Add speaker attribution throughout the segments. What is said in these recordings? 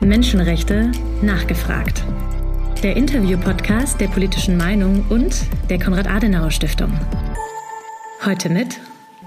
Speaker 1: Menschenrechte nachgefragt. Der Interview-Podcast der politischen Meinung und der Konrad-Adenauer-Stiftung. Heute mit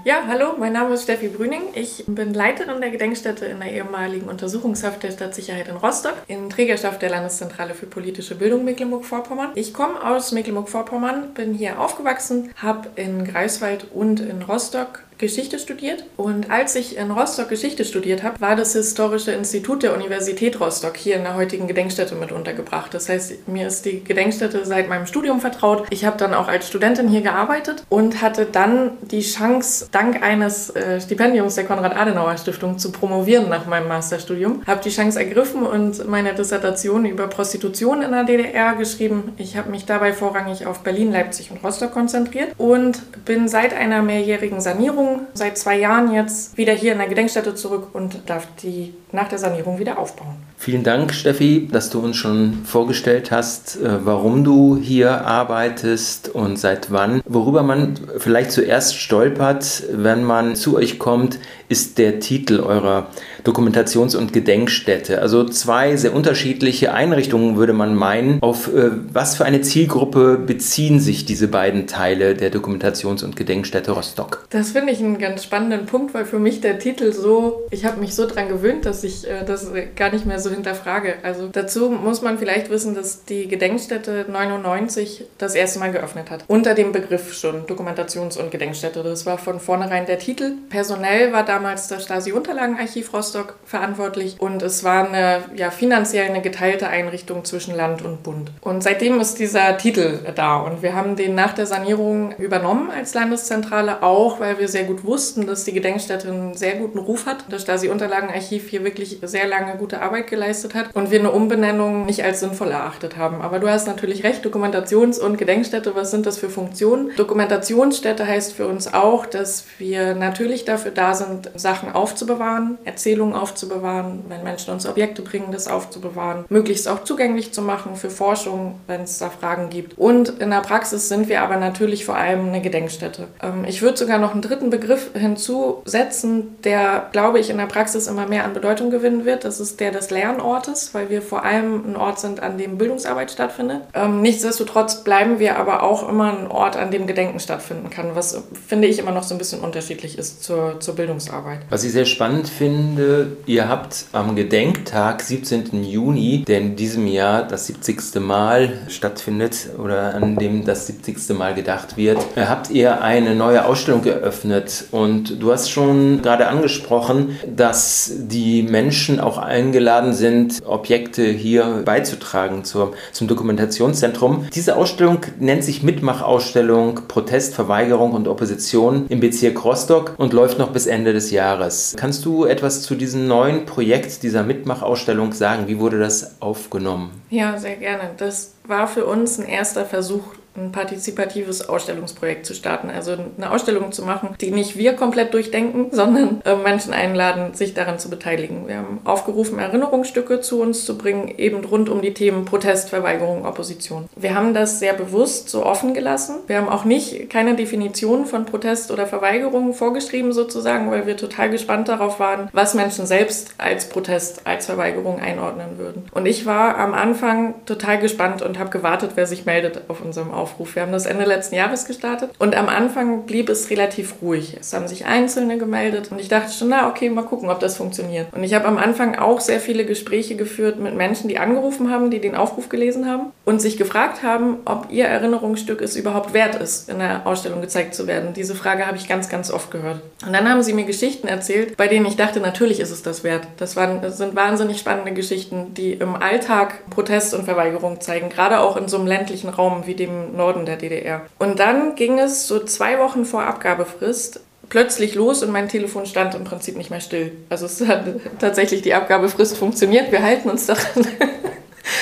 Speaker 2: ja, hallo, mein Name ist Steffi Brüning. Ich bin Leiterin der Gedenkstätte in der ehemaligen Untersuchungshaft der Stadtsicherheit in Rostock in Trägerschaft der Landeszentrale für politische Bildung Mecklenburg-Vorpommern. Ich komme aus Mecklenburg-Vorpommern, bin hier aufgewachsen, habe in Greifswald und in Rostock Geschichte studiert. Und als ich in Rostock Geschichte studiert habe, war das Historische Institut der Universität Rostock hier in der heutigen Gedenkstätte mit untergebracht. Das heißt, mir ist die Gedenkstätte seit meinem Studium vertraut. Ich habe dann auch als Studentin hier gearbeitet und hatte dann die Chance, dank eines äh, Stipendiums der Konrad-Adenauer-Stiftung zu promovieren nach meinem Masterstudium. Habe die Chance ergriffen und meine Dissertation über Prostitution in der DDR geschrieben. Ich habe mich dabei vorrangig auf Berlin, Leipzig und Rostock konzentriert und bin seit einer mehrjährigen Sanierung seit zwei Jahren jetzt wieder hier in der Gedenkstätte zurück und darf die nach der Sanierung wieder aufbauen.
Speaker 3: Vielen Dank, Steffi, dass du uns schon vorgestellt hast, äh, warum du hier arbeitest und seit wann. Worüber man vielleicht zuerst stolpert, wenn man zu euch kommt, ist der Titel eurer Dokumentations- und Gedenkstätte. Also zwei sehr unterschiedliche Einrichtungen, würde man meinen. Auf äh, was für eine Zielgruppe beziehen sich diese beiden Teile der Dokumentations- und Gedenkstätte Rostock?
Speaker 2: Das finde ich einen ganz spannenden Punkt, weil für mich der Titel so, ich habe mich so daran gewöhnt, dass ich äh, das gar nicht mehr so hinterfrage. Also dazu muss man vielleicht wissen, dass die Gedenkstätte 99 das erste Mal geöffnet hat. Unter dem Begriff schon Dokumentations- und Gedenkstätte. Das war von vornherein der Titel. Personell war damals das Stasi-Unterlagenarchiv Rostock verantwortlich und es war eine ja, finanziell eine geteilte Einrichtung zwischen Land und Bund. Und seitdem ist dieser Titel da und wir haben den nach der Sanierung übernommen als Landeszentrale, auch weil wir sehr gut wussten, dass die Gedenkstätte einen sehr guten Ruf hat. Das Stasi-Unterlagenarchiv hier wirklich sehr lange gute Arbeit geleistet hat und wir eine Umbenennung nicht als sinnvoll erachtet haben. Aber du hast natürlich recht, Dokumentations- und Gedenkstätte, was sind das für Funktionen? Dokumentationsstätte heißt für uns auch, dass wir natürlich dafür da sind, Sachen aufzubewahren, Erzählungen aufzubewahren, wenn Menschen uns Objekte bringen, das aufzubewahren, möglichst auch zugänglich zu machen für Forschung, wenn es da Fragen gibt. Und in der Praxis sind wir aber natürlich vor allem eine Gedenkstätte. Ähm, ich würde sogar noch einen dritten Begriff hinzusetzen, der, glaube ich, in der Praxis immer mehr an Bedeutung gewinnen wird. Das ist der des Lernortes, weil wir vor allem ein Ort sind, an dem Bildungsarbeit stattfindet. Ähm, nichtsdestotrotz bleiben wir aber auch immer ein Ort, an dem Gedenken stattfinden kann, was, finde ich, immer noch so ein bisschen unterschiedlich ist zur, zur Bildungsarbeit.
Speaker 3: Was ich sehr spannend finde, ihr habt am Gedenktag 17. Juni, der in diesem Jahr das 70. Mal stattfindet oder an dem das 70. Mal gedacht wird, habt ihr eine neue Ausstellung geöffnet und du hast schon gerade angesprochen, dass die Menschen auch eingeladen sind, Objekte hier beizutragen zur, zum Dokumentationszentrum. Diese Ausstellung nennt sich Mitmachausstellung Protest, Verweigerung und Opposition im Bezirk Rostock und läuft noch bis Ende des Jahres. Kannst du etwas zu diesem neuen Projekt, dieser Mitmachausstellung sagen? Wie wurde das aufgenommen?
Speaker 2: Ja, sehr gerne. Das war für uns ein erster Versuch, ein partizipatives Ausstellungsprojekt zu starten. Also eine Ausstellung zu machen, die nicht wir komplett durchdenken, sondern äh, Menschen einladen, sich daran zu beteiligen. Wir haben aufgerufen, Erinnerungsstücke zu uns zu bringen, eben rund um die Themen Protest, Verweigerung, Opposition. Wir haben das sehr bewusst so offen gelassen. Wir haben auch nicht keine Definition von Protest oder Verweigerung vorgeschrieben sozusagen, weil wir total gespannt darauf waren, was Menschen selbst als Protest, als Verweigerung einordnen würden. Und ich war am Anfang total gespannt und habe gewartet, wer sich meldet auf unserem Aufruf. Aufruf. Wir haben das Ende letzten Jahres gestartet und am Anfang blieb es relativ ruhig. Es haben sich Einzelne gemeldet und ich dachte schon, na okay, mal gucken, ob das funktioniert. Und ich habe am Anfang auch sehr viele Gespräche geführt mit Menschen, die angerufen haben, die den Aufruf gelesen haben und sich gefragt haben, ob ihr Erinnerungsstück es überhaupt wert ist, in der Ausstellung gezeigt zu werden. Diese Frage habe ich ganz, ganz oft gehört. Und dann haben sie mir Geschichten erzählt, bei denen ich dachte, natürlich ist es das wert. Das, waren, das sind wahnsinnig spannende Geschichten, die im Alltag Protest und Verweigerung zeigen, gerade auch in so einem ländlichen Raum wie dem Norden der DDR. Und dann ging es so zwei Wochen vor Abgabefrist plötzlich los und mein Telefon stand im Prinzip nicht mehr still. Also es hat tatsächlich die Abgabefrist funktioniert. Wir halten uns daran.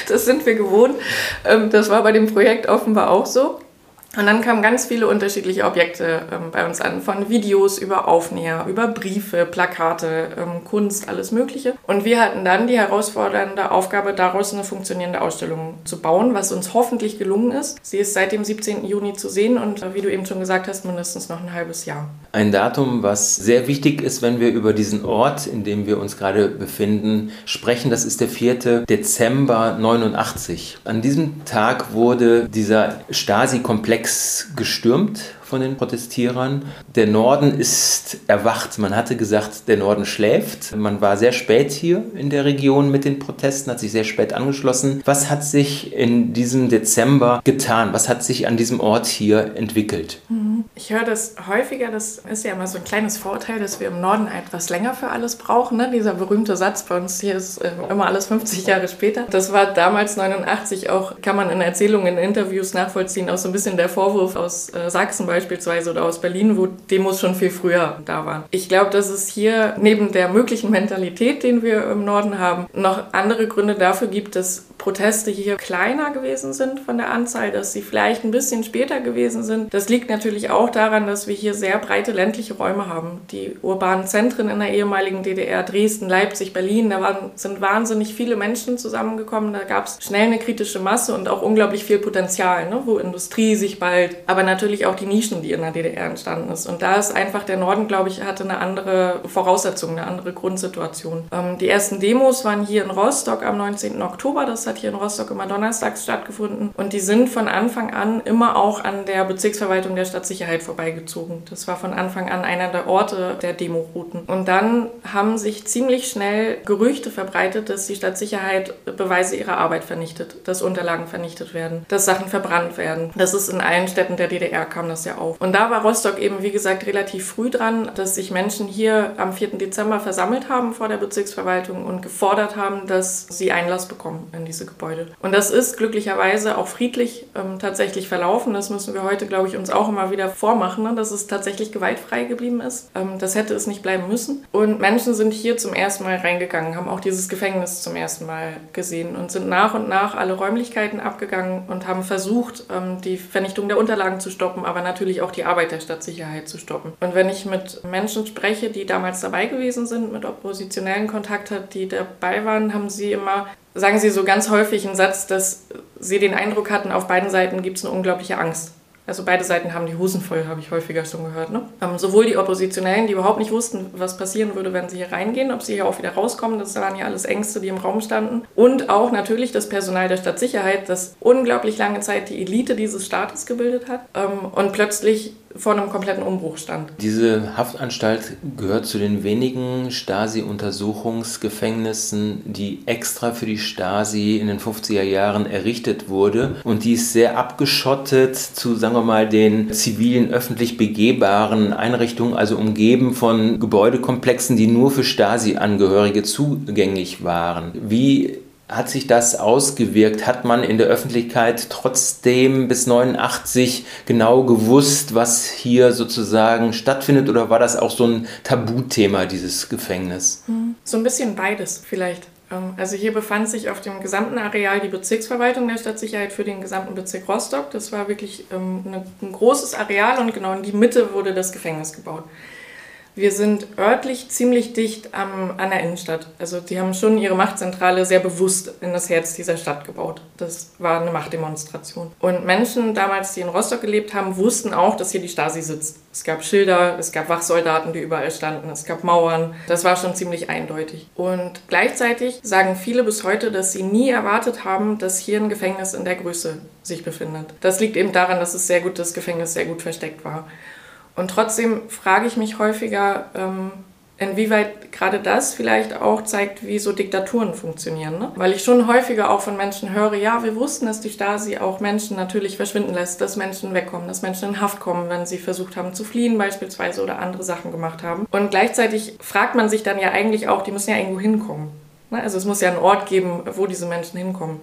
Speaker 2: Das sind wir gewohnt. Ähm, das war bei dem Projekt offenbar auch so. Und dann kamen ganz viele unterschiedliche Objekte ähm, bei uns an, von Videos über Aufnäher, über Briefe, Plakate, ähm, Kunst, alles Mögliche. Und wir hatten dann die herausfordernde Aufgabe, daraus eine funktionierende Ausstellung zu bauen, was uns hoffentlich gelungen ist. Sie ist seit dem 17. Juni zu sehen und äh, wie du eben schon gesagt hast, mindestens noch ein halbes Jahr.
Speaker 3: Ein Datum, was sehr wichtig ist, wenn wir über diesen Ort, in dem wir uns gerade befinden, sprechen, das ist der 4. Dezember 89. An diesem Tag wurde dieser Stasi-Komplex gestürmt von den Protestierern. Der Norden ist erwacht. Man hatte gesagt, der Norden schläft. Man war sehr spät hier in der Region mit den Protesten, hat sich sehr spät angeschlossen. Was hat sich in diesem Dezember getan? Was hat sich an diesem Ort hier entwickelt?
Speaker 2: Mhm. Ich höre das häufiger, das ist ja immer so ein kleines Vorteil, dass wir im Norden etwas länger für alles brauchen. Ne? Dieser berühmte Satz bei uns hier ist äh, immer alles 50 Jahre später. Das war damals 89 auch, kann man in Erzählungen, in Interviews nachvollziehen, auch so ein bisschen der Vorwurf aus äh, Sachsen beispielsweise beispielsweise oder aus Berlin, wo Demos schon viel früher da waren. Ich glaube, dass es hier neben der möglichen Mentalität, den wir im Norden haben, noch andere Gründe dafür gibt, dass Proteste hier kleiner gewesen sind von der Anzahl, dass sie vielleicht ein bisschen später gewesen sind. Das liegt natürlich auch daran, dass wir hier sehr breite ländliche Räume haben. Die urbanen Zentren in der ehemaligen DDR, Dresden, Leipzig, Berlin, da waren, sind wahnsinnig viele Menschen zusammengekommen. Da gab es schnell eine kritische Masse und auch unglaublich viel Potenzial, ne? wo Industrie sich bald, aber natürlich auch die Nischen, die in der DDR entstanden ist. Und da ist einfach der Norden, glaube ich, hatte eine andere Voraussetzung, eine andere Grundsituation. Ähm, die ersten Demos waren hier in Rostock am 19. Oktober. Das hat hier in Rostock immer donnerstags stattgefunden. Und die sind von Anfang an immer auch an der Bezirksverwaltung der Stadtsicherheit vorbeigezogen. Das war von Anfang an einer der Orte der Demorouten. Und dann haben sich ziemlich schnell Gerüchte verbreitet, dass die Stadtsicherheit Beweise ihrer Arbeit vernichtet, dass Unterlagen vernichtet werden, dass Sachen verbrannt werden. Das ist in allen Städten der DDR kam das ja auf. Und da war Rostock eben, wie gesagt, relativ früh dran, dass sich Menschen hier am 4. Dezember versammelt haben vor der Bezirksverwaltung und gefordert haben, dass sie Einlass bekommen in diese Gebäude. Und das ist glücklicherweise auch friedlich ähm, tatsächlich verlaufen. Das müssen wir heute, glaube ich, uns auch immer wieder vormachen, ne? dass es tatsächlich gewaltfrei geblieben ist. Ähm, das hätte es nicht bleiben müssen. Und Menschen sind hier zum ersten Mal reingegangen, haben auch dieses Gefängnis zum ersten Mal gesehen und sind nach und nach alle Räumlichkeiten abgegangen und haben versucht, ähm, die Vernichtung der Unterlagen zu stoppen, aber natürlich auch die Arbeit der Stadtsicherheit zu stoppen. Und wenn ich mit Menschen spreche, die damals dabei gewesen sind, mit oppositionellen Kontakt hat, die dabei waren, haben sie immer sagen sie so ganz häufig einen Satz, dass sie den Eindruck hatten, auf beiden Seiten gibt es eine unglaubliche Angst. Also beide Seiten haben die Hosen voll, habe ich häufiger schon gehört. Ne? Ähm, sowohl die Oppositionellen, die überhaupt nicht wussten, was passieren würde, wenn sie hier reingehen, ob sie hier auch wieder rauskommen, das waren ja alles Ängste, die im Raum standen. Und auch natürlich das Personal der Stadtsicherheit, das unglaublich lange Zeit die Elite dieses Staates gebildet hat ähm, und plötzlich vor einem kompletten Umbruch stand.
Speaker 3: Diese Haftanstalt gehört zu den wenigen Stasi-Untersuchungsgefängnissen, die extra für die Stasi in den 50er Jahren errichtet wurde. Und die ist sehr abgeschottet zu, sagen wir mal, den zivilen, öffentlich begehbaren Einrichtungen, also umgeben von Gebäudekomplexen, die nur für Stasi-Angehörige zugänglich waren. Wie hat sich das ausgewirkt? Hat man in der Öffentlichkeit trotzdem bis 89 genau gewusst, was hier sozusagen stattfindet oder war das auch so ein Tabuthema, dieses Gefängnis?
Speaker 2: Hm. So ein bisschen beides vielleicht. Ähm, also hier befand sich auf dem gesamten Areal die Bezirksverwaltung der Stadtsicherheit für den gesamten Bezirk Rostock. Das war wirklich ähm, ein großes Areal und genau in die Mitte wurde das Gefängnis gebaut. Wir sind örtlich ziemlich dicht am, an der Innenstadt. Also die haben schon ihre Machtzentrale sehr bewusst in das Herz dieser Stadt gebaut. Das war eine Machtdemonstration. Und Menschen damals, die in Rostock gelebt haben, wussten auch, dass hier die Stasi sitzt. Es gab Schilder, es gab Wachsoldaten, die überall standen, es gab Mauern. Das war schon ziemlich eindeutig. Und gleichzeitig sagen viele bis heute, dass sie nie erwartet haben, dass hier ein Gefängnis in der Größe sich befindet. Das liegt eben daran, dass es sehr gut, das Gefängnis sehr gut versteckt war. Und trotzdem frage ich mich häufiger, ähm, inwieweit gerade das vielleicht auch zeigt, wie so Diktaturen funktionieren. Ne? Weil ich schon häufiger auch von Menschen höre, ja, wir wussten, dass die Stasi auch Menschen natürlich verschwinden lässt, dass Menschen wegkommen, dass Menschen in Haft kommen, wenn sie versucht haben zu fliehen beispielsweise oder andere Sachen gemacht haben. Und gleichzeitig fragt man sich dann ja eigentlich auch, die müssen ja irgendwo hinkommen. Ne? Also es muss ja einen Ort geben, wo diese Menschen hinkommen.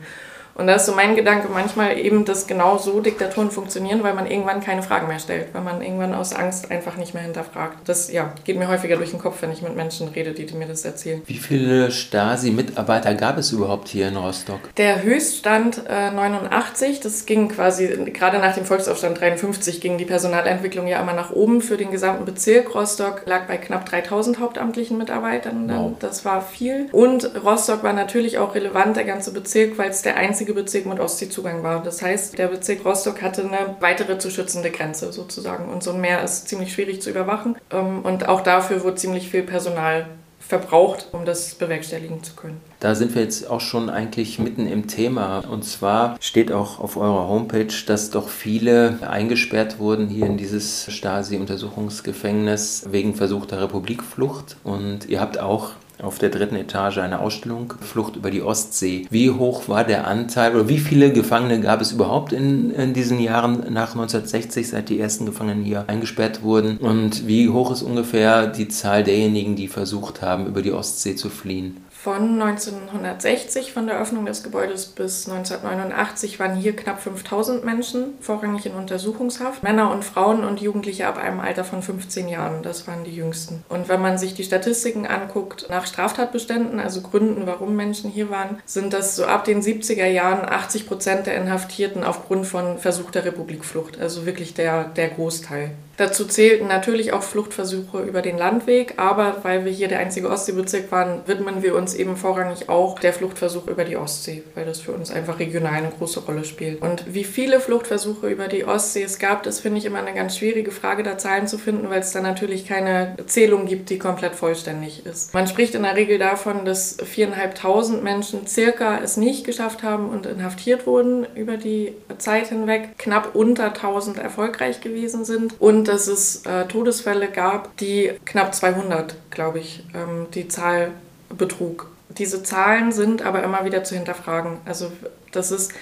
Speaker 2: Und da ist so mein Gedanke manchmal eben, dass genau so Diktaturen funktionieren, weil man irgendwann keine Fragen mehr stellt, weil man irgendwann aus Angst einfach nicht mehr hinterfragt. Das ja, geht mir häufiger durch den Kopf, wenn ich mit Menschen rede, die, die mir das erzählen.
Speaker 3: Wie viele Stasi-Mitarbeiter gab es überhaupt hier in Rostock?
Speaker 2: Der Höchststand äh, 89, das ging quasi gerade nach dem Volksaufstand 53, ging die Personalentwicklung ja immer nach oben für den gesamten Bezirk. Rostock lag bei knapp 3000 hauptamtlichen Mitarbeitern. Wow. Das war viel. Und Rostock war natürlich auch relevant, der ganze Bezirk, weil es der einzige einzige Bezirk mit Ostseezugang war. Das heißt, der Bezirk Rostock hatte eine weitere zu schützende Grenze sozusagen. Und so ein Meer ist ziemlich schwierig zu überwachen. Ähm, und auch dafür wurde ziemlich viel Personal verbraucht, um das bewerkstelligen zu können.
Speaker 3: Da sind wir jetzt auch schon eigentlich mitten im Thema. Und zwar steht auch auf eurer Homepage, dass doch viele eingesperrt wurden hier in dieses Stasi-Untersuchungsgefängnis wegen versuchter Republikflucht. Und ihr habt auch auf der dritten Etage eine Ausstellung, Flucht über die Ostsee. Wie hoch war der Anteil oder wie viele Gefangene gab es überhaupt in, in diesen Jahren nach 1960, seit die ersten Gefangenen hier eingesperrt wurden? Und wie hoch ist ungefähr die Zahl derjenigen, die versucht haben, über die Ostsee zu fliehen?
Speaker 2: Von 1960, von der Öffnung des Gebäudes bis 1989, waren hier knapp 5000 Menschen, vorrangig in Untersuchungshaft. Männer und Frauen und Jugendliche ab einem Alter von 15 Jahren, das waren die jüngsten. Und wenn man sich die Statistiken anguckt nach Straftatbeständen, also Gründen, warum Menschen hier waren, sind das so ab den 70er Jahren 80 Prozent der Inhaftierten aufgrund von versuchter Republikflucht, also wirklich der, der Großteil. Dazu zählten natürlich auch Fluchtversuche über den Landweg, aber weil wir hier der einzige Ostseebezirk waren, widmen wir uns eben vorrangig auch der Fluchtversuch über die Ostsee, weil das für uns einfach regional eine große Rolle spielt. Und wie viele Fluchtversuche über die Ostsee es gab, das finde ich immer eine ganz schwierige Frage, da Zahlen zu finden, weil es da natürlich keine Zählung gibt, die komplett vollständig ist. Man spricht in der Regel davon, dass viereinhalbtausend Menschen circa es nicht geschafft haben und inhaftiert wurden über die Zeit hinweg, knapp unter 1000 erfolgreich gewesen sind und dass es äh, Todesfälle gab, die knapp 200, glaube ich, ähm, die Zahl betrug. Diese Zahlen sind aber immer wieder zu hinterfragen. Also das ist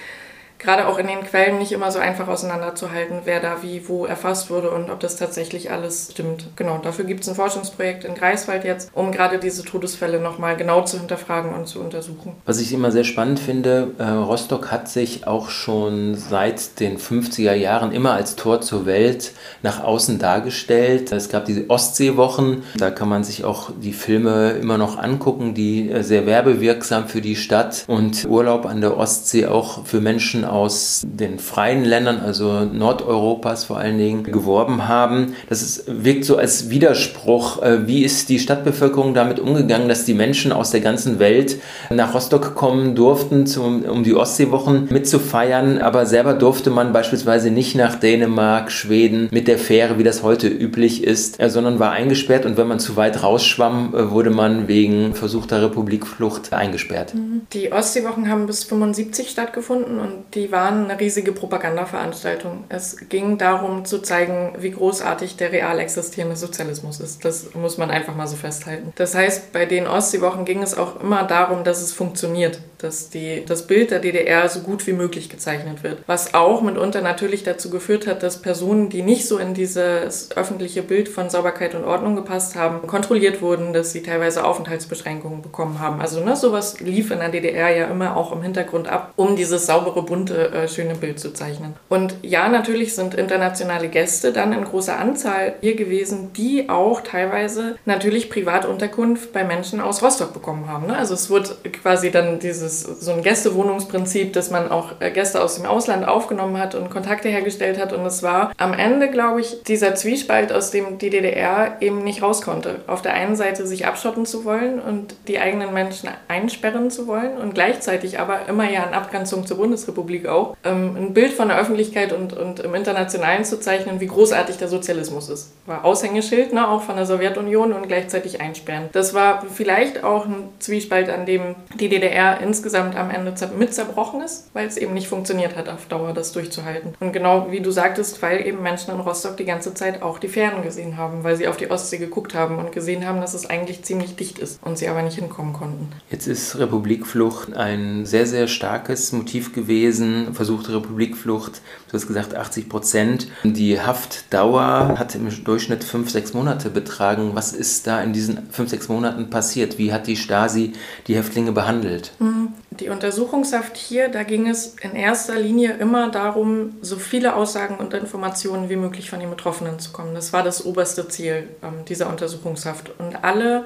Speaker 2: gerade auch in den Quellen nicht immer so einfach auseinanderzuhalten, wer da wie wo erfasst wurde und ob das tatsächlich alles stimmt. Genau, dafür gibt es ein Forschungsprojekt in Greifswald jetzt, um gerade diese Todesfälle nochmal genau zu hinterfragen und zu untersuchen.
Speaker 3: Was ich immer sehr spannend finde, äh, Rostock hat sich auch schon seit den 50er Jahren immer als Tor zur Welt nach außen dargestellt. Es gab diese Ostseewochen, da kann man sich auch die Filme immer noch angucken, die äh, sehr werbewirksam für die Stadt und Urlaub an der Ostsee auch für Menschen aus den freien Ländern, also Nordeuropas vor allen Dingen, geworben haben. Das ist, wirkt so als Widerspruch. Äh, wie ist die Stadtbevölkerung damit umgegangen, dass die Menschen aus der ganzen Welt nach Rostock kommen durften, zum, um die Ostseewochen mitzufeiern, aber selber durfte man beispielsweise nicht nach Dänemark, Schweden mit der Fähre, wie das heute üblich ist, äh, sondern war eingesperrt und wenn man zu weit rausschwamm, äh, wurde man wegen versuchter Republikflucht eingesperrt.
Speaker 2: Mhm. Die Ostseewochen haben bis 75 stattgefunden und die waren eine riesige Propagandaveranstaltung. Es ging darum zu zeigen, wie großartig der real existierende Sozialismus ist. Das muss man einfach mal so festhalten. Das heißt, bei den Ostseewochen ging es auch immer darum, dass es funktioniert, dass die, das Bild der DDR so gut wie möglich gezeichnet wird. Was auch mitunter natürlich dazu geführt hat, dass Personen, die nicht so in dieses öffentliche Bild von Sauberkeit und Ordnung gepasst haben, kontrolliert wurden, dass sie teilweise Aufenthaltsbeschränkungen bekommen haben. Also ne, sowas lief in der DDR ja immer auch im Hintergrund ab, um dieses saubere, bunte äh, schöne Bild zu zeichnen. Und ja, natürlich sind internationale Gäste dann in großer Anzahl hier gewesen, die auch teilweise natürlich Privatunterkunft bei Menschen aus Rostock bekommen haben. Ne? Also es wurde quasi dann dieses so ein Gästewohnungsprinzip, dass man auch äh, Gäste aus dem Ausland aufgenommen hat und Kontakte hergestellt hat. Und es war am Ende, glaube ich, dieser Zwiespalt, aus dem die DDR eben nicht raus konnte. Auf der einen Seite sich abschotten zu wollen und die eigenen Menschen einsperren zu wollen und gleichzeitig aber immer ja in Abgrenzung zur Bundesrepublik auch, ähm, ein Bild von der Öffentlichkeit und, und im Internationalen zu zeichnen, wie großartig der Sozialismus ist. War Aushängeschild, ne, auch von der Sowjetunion und gleichzeitig einsperren. Das war vielleicht auch ein Zwiespalt, an dem die DDR insgesamt am Ende mit zerbrochen ist, weil es eben nicht funktioniert hat, auf Dauer das durchzuhalten. Und genau wie du sagtest, weil eben Menschen in Rostock die ganze Zeit auch die Fähren gesehen haben, weil sie auf die Ostsee geguckt haben und gesehen haben, dass es eigentlich ziemlich dicht ist und sie aber nicht hinkommen konnten.
Speaker 3: Jetzt ist Republikflucht ein sehr, sehr starkes Motiv gewesen versuchte Republikflucht, du hast gesagt 80 Prozent. Die Haftdauer hat im Durchschnitt fünf, sechs Monate betragen. Was ist da in diesen fünf, sechs Monaten passiert? Wie hat die Stasi die Häftlinge behandelt?
Speaker 2: Mhm. Die Untersuchungshaft hier, da ging es in erster Linie immer darum, so viele Aussagen und Informationen wie möglich von den Betroffenen zu kommen. Das war das oberste Ziel ähm, dieser Untersuchungshaft. Und alle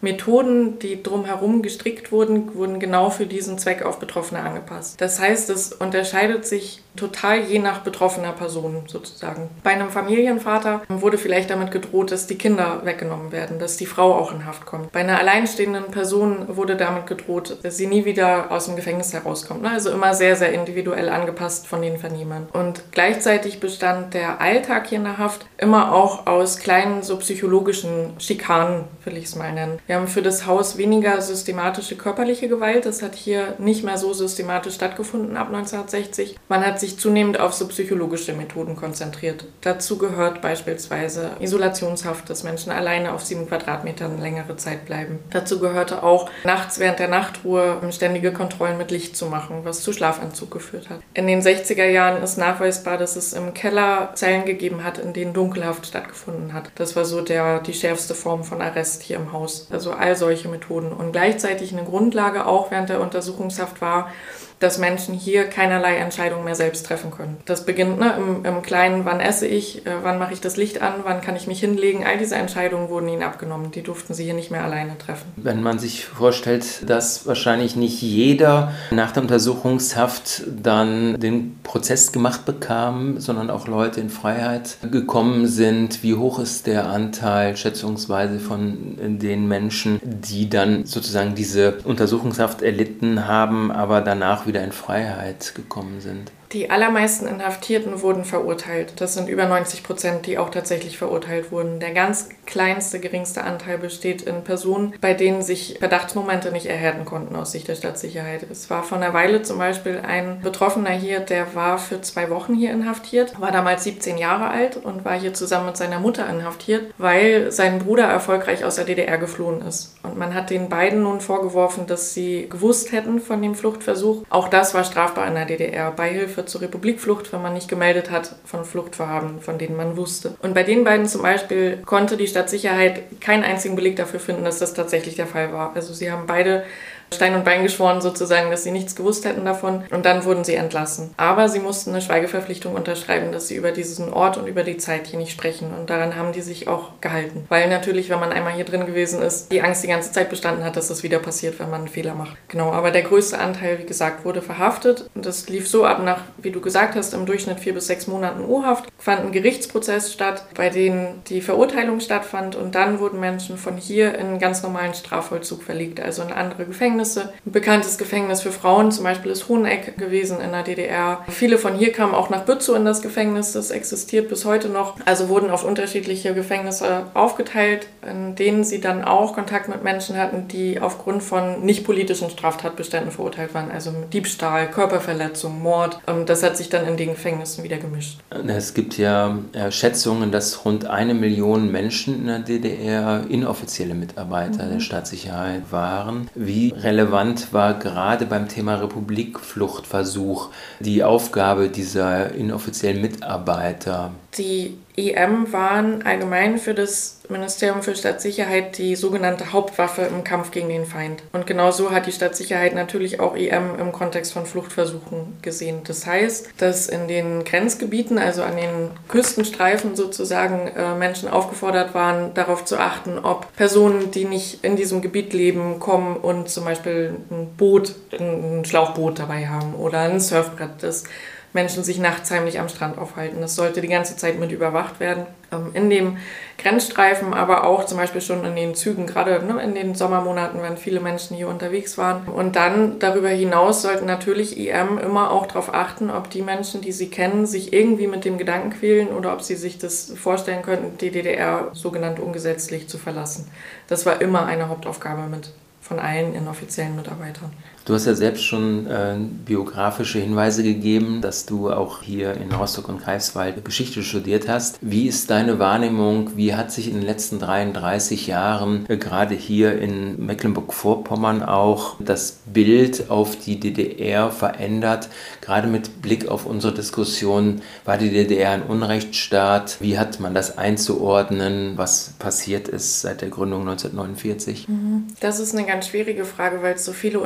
Speaker 2: Methoden, die drumherum gestrickt wurden, wurden genau für diesen Zweck auf Betroffene angepasst. Das heißt, es unterscheidet sich total je nach betroffener Person sozusagen. Bei einem Familienvater wurde vielleicht damit gedroht, dass die Kinder weggenommen werden, dass die Frau auch in Haft kommt. Bei einer alleinstehenden Person wurde damit gedroht, dass sie nie wieder aus dem Gefängnis herauskommt. Ne? Also immer sehr, sehr individuell angepasst von den Vernehmern. Und gleichzeitig bestand der Alltag hier in der Haft immer auch aus kleinen so psychologischen Schikanen, will ich es mal nennen. Wir haben für das Haus weniger systematische körperliche Gewalt. Das hat hier nicht mehr so systematisch stattgefunden ab 1960. Man hat sich zunehmend auf so psychologische Methoden konzentriert. Dazu gehört beispielsweise Isolationshaft, dass Menschen alleine auf sieben Quadratmetern längere Zeit bleiben. Dazu gehörte auch nachts während der Nachtruhe ständige Kontrollen mit Licht zu machen, was zu Schlafanzug geführt hat. In den 60er Jahren ist nachweisbar, dass es im Keller Zellen gegeben hat, in denen Dunkelhaft stattgefunden hat. Das war so der, die schärfste Form von Arrest hier im Haus. Also all solche Methoden. Und gleichzeitig eine Grundlage auch während der Untersuchungshaft war, dass Menschen hier keinerlei Entscheidungen mehr selbst treffen können. Das beginnt ne, im, im Kleinen, wann esse ich, äh, wann mache ich das Licht an, wann kann ich mich hinlegen. All diese Entscheidungen wurden ihnen abgenommen. Die durften sie hier nicht mehr alleine treffen.
Speaker 3: Wenn man sich vorstellt, dass wahrscheinlich nicht jeder nach der Untersuchungshaft dann den Prozess gemacht bekam, sondern auch Leute in Freiheit gekommen sind, wie hoch ist der Anteil schätzungsweise von den Menschen, die dann sozusagen diese Untersuchungshaft erlitten haben, aber danach wieder in Freiheit gekommen sind.
Speaker 2: Die allermeisten Inhaftierten wurden verurteilt. Das sind über 90 Prozent, die auch tatsächlich verurteilt wurden. Der ganz kleinste, geringste Anteil besteht in Personen, bei denen sich Verdachtsmomente nicht erhärten konnten aus Sicht der Stadtsicherheit. Es war vor einer Weile zum Beispiel ein Betroffener hier, der war für zwei Wochen hier inhaftiert, war damals 17 Jahre alt und war hier zusammen mit seiner Mutter inhaftiert, weil sein Bruder erfolgreich aus der DDR geflohen ist. Und man hat den beiden nun vorgeworfen, dass sie gewusst hätten von dem Fluchtversuch. Auch das war strafbar in der DDR. Beihilfe Hilfe zur Republikflucht, wenn man nicht gemeldet hat von Fluchtvorhaben, von denen man wusste. Und bei den beiden zum Beispiel konnte die Stadtsicherheit keinen einzigen Beleg dafür finden, dass das tatsächlich der Fall war. Also sie haben beide Stein und Bein geschworen sozusagen, dass sie nichts gewusst hätten davon. Und dann wurden sie entlassen. Aber sie mussten eine Schweigeverpflichtung unterschreiben, dass sie über diesen Ort und über die Zeit hier nicht sprechen. Und daran haben die sich auch gehalten. Weil natürlich, wenn man einmal hier drin gewesen ist, die Angst die ganze Zeit bestanden hat, dass das wieder passiert, wenn man einen Fehler macht. Genau, aber der größte Anteil, wie gesagt, wurde verhaftet. Und das lief so ab nach, wie du gesagt hast, im Durchschnitt vier bis sechs Monaten U-Haft. Fand ein Gerichtsprozess statt, bei dem die Verurteilung stattfand. Und dann wurden Menschen von hier in ganz normalen Strafvollzug verlegt, also in andere Gefängnisse Gefängnisse. Ein bekanntes Gefängnis für Frauen zum Beispiel ist Hoheneck gewesen in der DDR. Viele von hier kamen auch nach Bützow in das Gefängnis. Das existiert bis heute noch. Also wurden auf unterschiedliche Gefängnisse aufgeteilt, in denen sie dann auch Kontakt mit Menschen hatten, die aufgrund von nicht politischen Straftatbeständen verurteilt waren. Also Diebstahl, Körperverletzung, Mord. Ähm, das hat sich dann in den Gefängnissen wieder gemischt.
Speaker 3: Es gibt ja Schätzungen, dass rund eine Million Menschen in der DDR inoffizielle Mitarbeiter mhm. der Staatssicherheit waren. Wie relevant war gerade beim Thema Republikfluchtversuch die Aufgabe dieser inoffiziellen Mitarbeiter.
Speaker 2: Die EM waren allgemein für das Ministerium für Stadtsicherheit die sogenannte Hauptwaffe im Kampf gegen den Feind. Und genau so hat die Stadtsicherheit natürlich auch EM im Kontext von Fluchtversuchen gesehen. Das heißt, dass in den Grenzgebieten, also an den Küstenstreifen sozusagen, äh, Menschen aufgefordert waren, darauf zu achten, ob Personen, die nicht in diesem Gebiet leben, kommen und zum Beispiel ein Boot, ein Schlauchboot dabei haben oder ein Surfbrett. Das Menschen sich nachts heimlich am Strand aufhalten. Das sollte die ganze Zeit mit überwacht werden. Ähm, in dem Grenzstreifen, aber auch zum Beispiel schon in den Zügen, gerade ne, in den Sommermonaten, wenn viele Menschen hier unterwegs waren. Und dann darüber hinaus sollten natürlich IM immer auch darauf achten, ob die Menschen, die sie kennen, sich irgendwie mit dem Gedanken quälen oder ob sie sich das vorstellen könnten, die DDR sogenannt ungesetzlich zu verlassen. Das war immer eine Hauptaufgabe mit von allen inoffiziellen Mitarbeitern.
Speaker 3: Du hast ja selbst schon äh, biografische Hinweise gegeben, dass du auch hier in Rostock und Greifswald Geschichte studiert hast. Wie ist deine Wahrnehmung? Wie hat sich in den letzten 33 Jahren, äh, gerade hier in Mecklenburg-Vorpommern, auch das Bild auf die DDR verändert? Gerade mit Blick auf unsere Diskussion, war die DDR ein Unrechtsstaat? Wie hat man das einzuordnen, was passiert ist seit der Gründung 1949?
Speaker 2: Mhm. Das ist eine ganz schwierige Frage, weil es so viele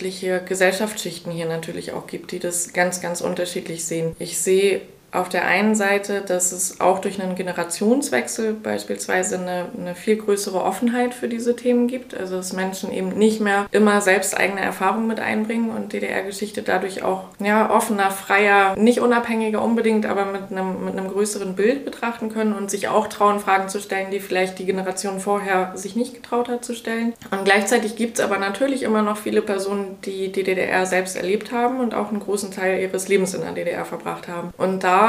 Speaker 2: unterschiedliche Gesellschaftsschichten hier natürlich auch gibt, die das ganz, ganz unterschiedlich sehen. Ich sehe auf der einen Seite, dass es auch durch einen Generationswechsel beispielsweise eine, eine, viel größere Offenheit für diese Themen gibt. Also dass Menschen eben nicht mehr immer selbst eigene Erfahrungen mit einbringen und DDR-Geschichte dadurch auch ja, offener, freier, nicht unabhängiger unbedingt, aber mit einem, mit einem größeren Bild betrachten können und sich auch trauen, Fragen zu stellen, die vielleicht die Generation vorher sich nicht getraut hat zu stellen. Und gleichzeitig gibt es aber natürlich immer noch viele Personen, die die DDR selbst erlebt haben und auch einen großen Teil ihres Lebens in der DDR verbracht haben. Und da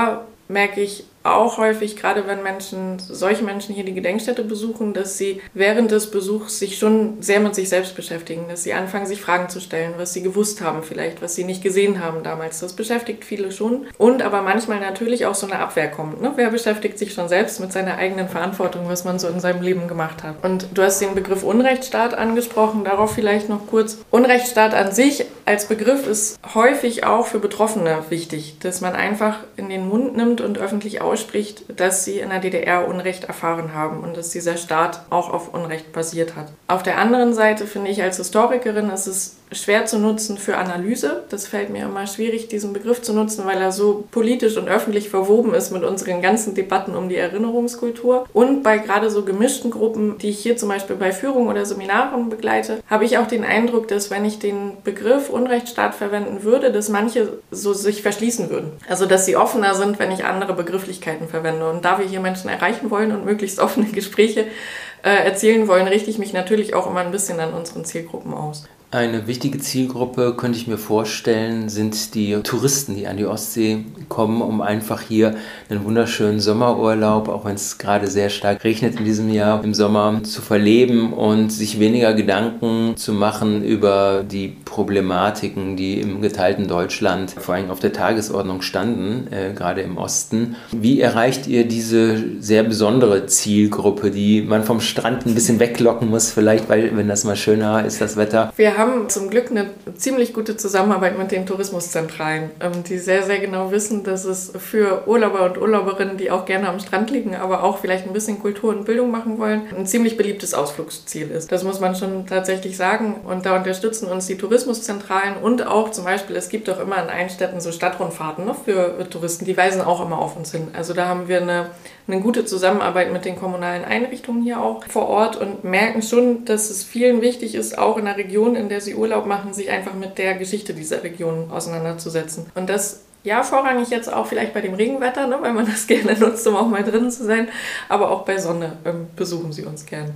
Speaker 2: merke ich auch häufig, gerade wenn Menschen, solche Menschen hier die Gedenkstätte besuchen, dass sie während des Besuchs sich schon sehr mit sich selbst beschäftigen, dass sie anfangen, sich Fragen zu stellen, was sie gewusst haben vielleicht, was sie nicht gesehen haben damals. Das beschäftigt viele schon. Und aber manchmal natürlich auch so eine Abwehr kommt. Ne? Wer beschäftigt sich schon selbst mit seiner eigenen Verantwortung, was man so in seinem Leben gemacht hat? Und du hast den Begriff Unrechtsstaat angesprochen, darauf vielleicht noch kurz. Unrechtsstaat an sich als Begriff ist häufig auch für Betroffene wichtig, dass man einfach in den Mund nimmt und öffentlich ausspricht, dass sie in der DDR Unrecht erfahren haben und dass dieser Staat auch auf Unrecht basiert hat. Auf der anderen Seite finde ich als Historikerin ist es schwer zu nutzen für Analyse. Das fällt mir immer schwierig, diesen Begriff zu nutzen, weil er so politisch und öffentlich verwoben ist mit unseren ganzen Debatten um die Erinnerungskultur. Und bei gerade so gemischten Gruppen, die ich hier zum Beispiel bei Führungen oder Seminaren begleite, habe ich auch den Eindruck, dass wenn ich den Begriff Unrechtsstaat verwenden würde, dass manche so sich verschließen würden. Also dass sie offener sind, wenn ich andere Begrifflichkeiten verwende. Und da wir hier Menschen erreichen wollen und möglichst offene Gespräche äh, erzielen wollen, richte ich mich natürlich auch immer ein bisschen an unseren Zielgruppen aus.
Speaker 3: Eine wichtige Zielgruppe, könnte ich mir vorstellen, sind die Touristen, die an die Ostsee kommen, um einfach hier einen wunderschönen Sommerurlaub, auch wenn es gerade sehr stark regnet in diesem Jahr, im Sommer zu verleben und sich weniger Gedanken zu machen über die Problematiken, die im geteilten Deutschland vor allem auf der Tagesordnung standen, äh, gerade im Osten. Wie erreicht ihr diese sehr besondere Zielgruppe, die man vom Strand ein bisschen weglocken muss, vielleicht, weil wenn das mal schöner ist, das Wetter?
Speaker 2: Wir haben zum Glück eine ziemlich gute Zusammenarbeit mit den Tourismuszentralen, ähm, die sehr, sehr genau wissen, dass es für Urlauber und Urlauberinnen, die auch gerne am Strand liegen, aber auch vielleicht ein bisschen Kultur und Bildung machen wollen, ein ziemlich beliebtes Ausflugsziel ist. Das muss man schon tatsächlich sagen. Und da unterstützen uns die Tourismuszentralen und auch zum Beispiel, es gibt auch immer in allen Städten so Stadtrundfahrten ne, für Touristen, die weisen auch immer auf uns hin. Also da haben wir eine eine gute Zusammenarbeit mit den kommunalen Einrichtungen hier auch vor Ort und merken schon, dass es vielen wichtig ist, auch in der Region, in der sie Urlaub machen, sich einfach mit der Geschichte dieser Region auseinanderzusetzen. Und das ja, vorrangig jetzt auch vielleicht bei dem Regenwetter, ne, weil man das gerne nutzt, um auch mal drin zu sein, aber auch bei Sonne ähm, besuchen sie uns gern.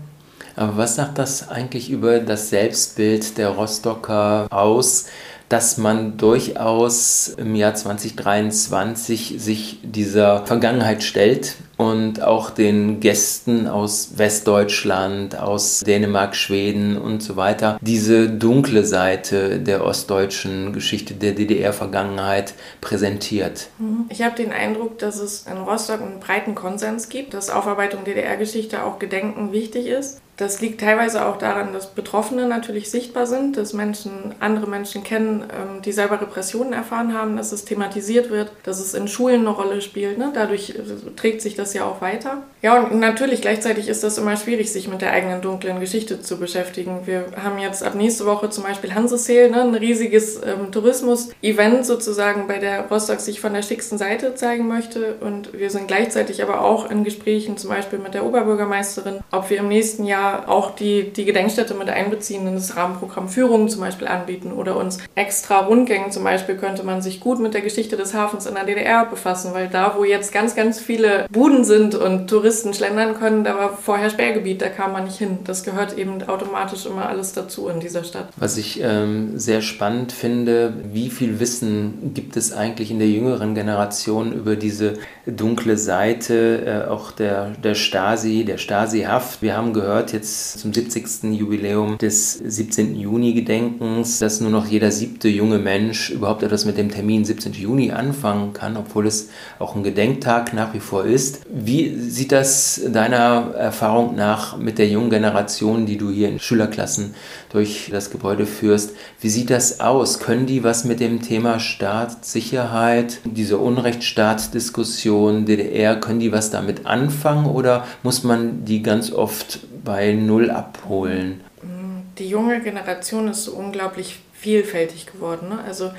Speaker 3: Aber was sagt das eigentlich über das Selbstbild der Rostocker aus? Dass man durchaus im Jahr 2023 sich dieser Vergangenheit stellt und auch den Gästen aus Westdeutschland, aus Dänemark, Schweden und so weiter diese dunkle Seite der ostdeutschen Geschichte der DDR-Vergangenheit präsentiert.
Speaker 2: Mhm. Ich habe den Eindruck, dass es in Rostock einen breiten Konsens gibt, dass Aufarbeitung DDR-Geschichte auch Gedenken wichtig ist. Das liegt teilweise auch daran, dass Betroffene natürlich sichtbar sind, dass Menschen, andere Menschen kennen, ähm, die selber Repressionen erfahren haben, dass es thematisiert wird, dass es in Schulen eine Rolle spielt. Ne? Dadurch äh, trägt sich das ja auch weiter. Ja, und natürlich gleichzeitig ist das immer schwierig, sich mit der eigenen dunklen Geschichte zu beschäftigen. Wir haben jetzt ab nächste Woche zum Beispiel Hanseseel, ne? ein riesiges ähm, Tourismus-Event sozusagen, bei der Rostock sich von der schicksten Seite zeigen möchte. Und wir sind gleichzeitig aber auch in Gesprächen zum Beispiel mit der Oberbürgermeisterin, ob wir im nächsten Jahr auch die, die Gedenkstätte mit einbeziehen in das Rahmenprogramm Führungen zum Beispiel anbieten oder uns extra Rundgängen zum Beispiel könnte man sich gut mit der Geschichte des Hafens in der DDR befassen, weil da, wo jetzt ganz, ganz viele Buden sind und Touristen schlendern können, da war vorher Sperrgebiet, da kam man nicht hin. Das gehört eben automatisch immer alles dazu in dieser Stadt.
Speaker 3: Was ich ähm, sehr spannend finde, wie viel Wissen gibt es eigentlich in der jüngeren Generation über diese dunkle Seite äh, auch der, der Stasi, der Stasi-Haft. Wir haben gehört, jetzt zum 70. Jubiläum des 17. Juni-Gedenkens, dass nur noch jeder siebte junge Mensch überhaupt etwas mit dem Termin 17. Juni anfangen kann, obwohl es auch ein Gedenktag nach wie vor ist. Wie sieht das deiner Erfahrung nach mit der jungen Generation, die du hier in Schülerklassen durch das Gebäude führst? Wie sieht das aus? Können die was mit dem Thema Staat, Sicherheit, diese Unrechtsstaat-Diskussion, DDR, können die was damit anfangen oder muss man die ganz oft bei Null abholen?
Speaker 2: Die junge Generation ist so unglaublich vielfältig geworden. Ne? Also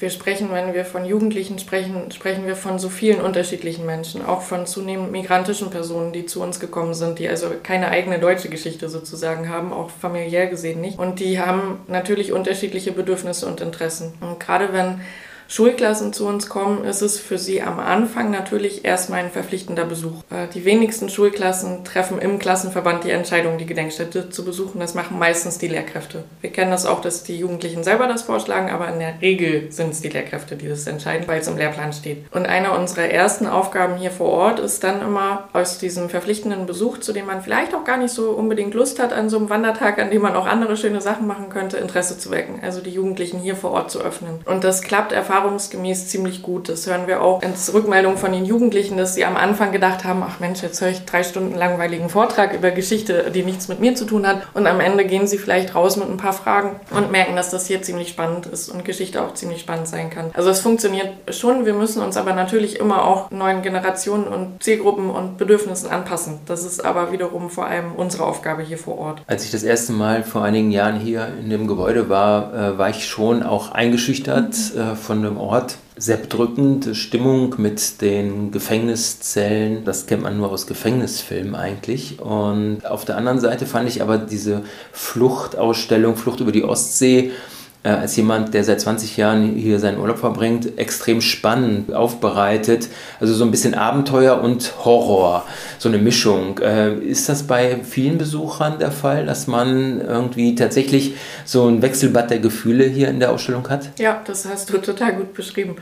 Speaker 2: wir sprechen, wenn wir von Jugendlichen sprechen, sprechen wir von so vielen unterschiedlichen Menschen, auch von zunehmend migrantischen Personen, die zu uns gekommen sind, die also keine eigene deutsche Geschichte sozusagen haben, auch familiär gesehen nicht. Und die haben natürlich unterschiedliche Bedürfnisse und Interessen. Und gerade wenn Schulklassen zu uns kommen, ist es für sie am Anfang natürlich erstmal ein verpflichtender Besuch. Äh, die wenigsten Schulklassen treffen im Klassenverband die Entscheidung, die Gedenkstätte zu besuchen. Das machen meistens die Lehrkräfte. Wir kennen das auch, dass die Jugendlichen selber das vorschlagen, aber in der Regel sind es die Lehrkräfte, die das entscheiden, weil es im Lehrplan steht. Und eine unserer ersten Aufgaben hier vor Ort ist dann immer aus diesem verpflichtenden Besuch, zu dem man vielleicht auch gar nicht so unbedingt Lust hat, an so einem Wandertag, an dem man auch andere schöne Sachen machen könnte, Interesse zu wecken. Also die Jugendlichen hier vor Ort zu öffnen. Und das klappt erfahrungsgemäß erfahrungsgemäß ziemlich gut. Das hören wir auch in Rückmeldungen von den Jugendlichen, dass sie am Anfang gedacht haben, ach Mensch, jetzt höre ich drei Stunden langweiligen Vortrag über Geschichte, die nichts mit mir zu tun hat. Und am Ende gehen sie vielleicht raus mit ein paar Fragen und merken, dass das hier ziemlich spannend ist und Geschichte auch ziemlich spannend sein kann. Also es funktioniert schon. Wir müssen uns aber natürlich immer auch neuen Generationen und Zielgruppen und Bedürfnissen anpassen. Das ist aber wiederum vor allem unsere Aufgabe hier vor Ort.
Speaker 3: Als ich das erste Mal vor einigen Jahren hier in dem Gebäude war, äh, war ich schon auch eingeschüchtert mhm. von dem Ort. Sehr bedrückende Stimmung mit den Gefängniszellen. Das kennt man nur aus Gefängnisfilmen eigentlich. Und auf der anderen Seite fand ich aber diese Fluchtausstellung, Flucht über die Ostsee, äh, als jemand, der seit 20 Jahren hier seinen Urlaub verbringt, extrem spannend aufbereitet. Also so ein bisschen Abenteuer und Horror, so eine Mischung. Äh, ist das bei vielen Besuchern der Fall, dass man irgendwie tatsächlich so ein Wechselbad der Gefühle hier in der Ausstellung hat?
Speaker 2: Ja, das hast du total gut beschrieben.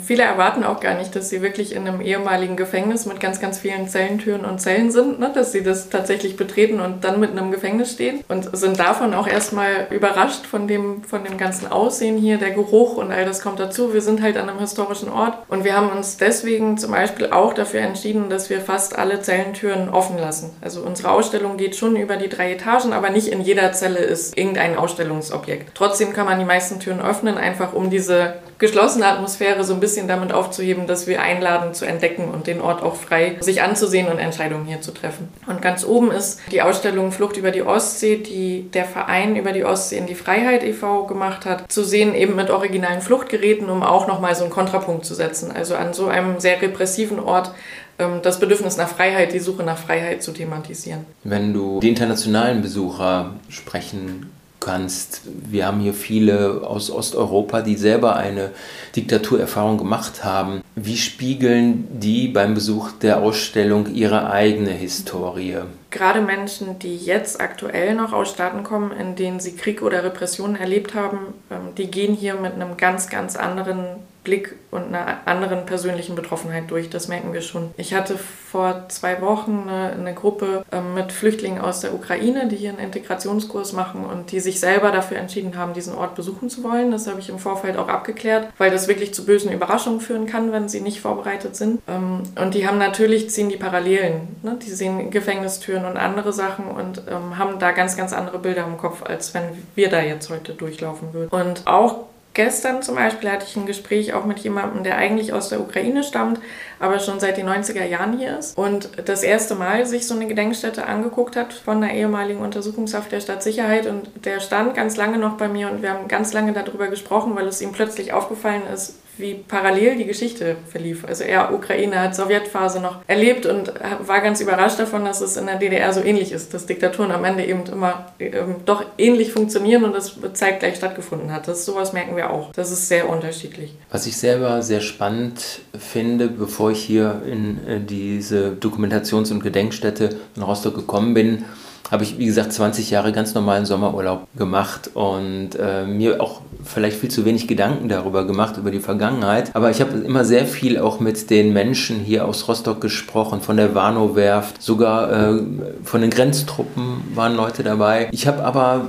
Speaker 2: Viele erwarten auch gar nicht, dass sie wirklich in einem ehemaligen Gefängnis mit ganz, ganz vielen Zellentüren und Zellen sind, ne? dass sie das tatsächlich betreten und dann mit einem Gefängnis stehen und sind davon auch erstmal überrascht von dem, von dem ganzen Aussehen hier, der Geruch und all das kommt dazu. Wir sind halt an einem historischen Ort und wir haben uns deswegen zum Beispiel auch dafür entschieden, dass wir fast alle Zellentüren offen lassen. Also unsere Ausstellung geht schon über die drei Etagen, aber nicht in jeder Zelle ist irgendein Ausstellungsobjekt. Trotzdem kann man die meisten Türen öffnen, einfach um diese geschlossene Atmosphäre so ein bisschen damit aufzuheben, dass wir einladen zu entdecken und den Ort auch frei sich anzusehen und Entscheidungen hier zu treffen. Und ganz oben ist die Ausstellung Flucht über die Ostsee, die der Verein über die Ostsee in die Freiheit e.V. gemacht hat, zu sehen eben mit originalen Fluchtgeräten, um auch nochmal so einen Kontrapunkt zu setzen. Also an so einem sehr repressiven Ort ähm, das Bedürfnis nach Freiheit, die Suche nach Freiheit zu thematisieren.
Speaker 3: Wenn du die internationalen Besucher sprechen kannst. Wir haben hier viele aus Osteuropa, die selber eine Diktaturerfahrung gemacht haben. Wie spiegeln die beim Besuch der Ausstellung ihre eigene Historie?
Speaker 2: Gerade Menschen, die jetzt aktuell noch aus Staaten kommen, in denen sie Krieg oder Repressionen erlebt haben, ähm, die gehen hier mit einem ganz, ganz anderen Blick und einer anderen persönlichen Betroffenheit durch. Das merken wir schon. Ich hatte vor zwei Wochen eine, eine Gruppe ähm, mit Flüchtlingen aus der Ukraine, die hier einen Integrationskurs machen und die sich selber dafür entschieden haben, diesen Ort besuchen zu wollen. Das habe ich im Vorfeld auch abgeklärt, weil das wirklich zu bösen Überraschungen führen kann, wenn sie nicht vorbereitet sind. Ähm, und die haben natürlich, ziehen die Parallelen. Ne? Die sehen Gefängnistüren und andere Sachen und ähm, haben da ganz, ganz andere Bilder im Kopf, als wenn wir da jetzt heute durchlaufen würden. Und auch Gestern zum Beispiel hatte ich ein Gespräch auch mit jemandem, der eigentlich aus der Ukraine stammt, aber schon seit den 90er Jahren hier ist und das erste Mal sich so eine Gedenkstätte angeguckt hat von der ehemaligen Untersuchungshaft der Stadtsicherheit und der stand ganz lange noch bei mir und wir haben ganz lange darüber gesprochen, weil es ihm plötzlich aufgefallen ist, wie parallel die Geschichte verlief. Also er Ukraine hat Sowjetphase noch erlebt und war ganz überrascht davon, dass es in der DDR so ähnlich ist, dass Diktaturen am Ende eben immer ähm, doch ähnlich funktionieren und das zeitgleich stattgefunden hat. Das sowas merken wir auch. Das ist sehr unterschiedlich.
Speaker 3: Was ich selber sehr spannend finde, bevor ich hier in äh, diese Dokumentations- und Gedenkstätte in Rostock gekommen bin, habe ich, wie gesagt, 20 Jahre ganz normalen Sommerurlaub gemacht und äh, mir auch vielleicht viel zu wenig Gedanken darüber gemacht, über die Vergangenheit. Aber ich habe immer sehr viel auch mit den Menschen hier aus Rostock gesprochen, von der Warnow-Werft, sogar äh, von den Grenztruppen waren Leute dabei. Ich habe aber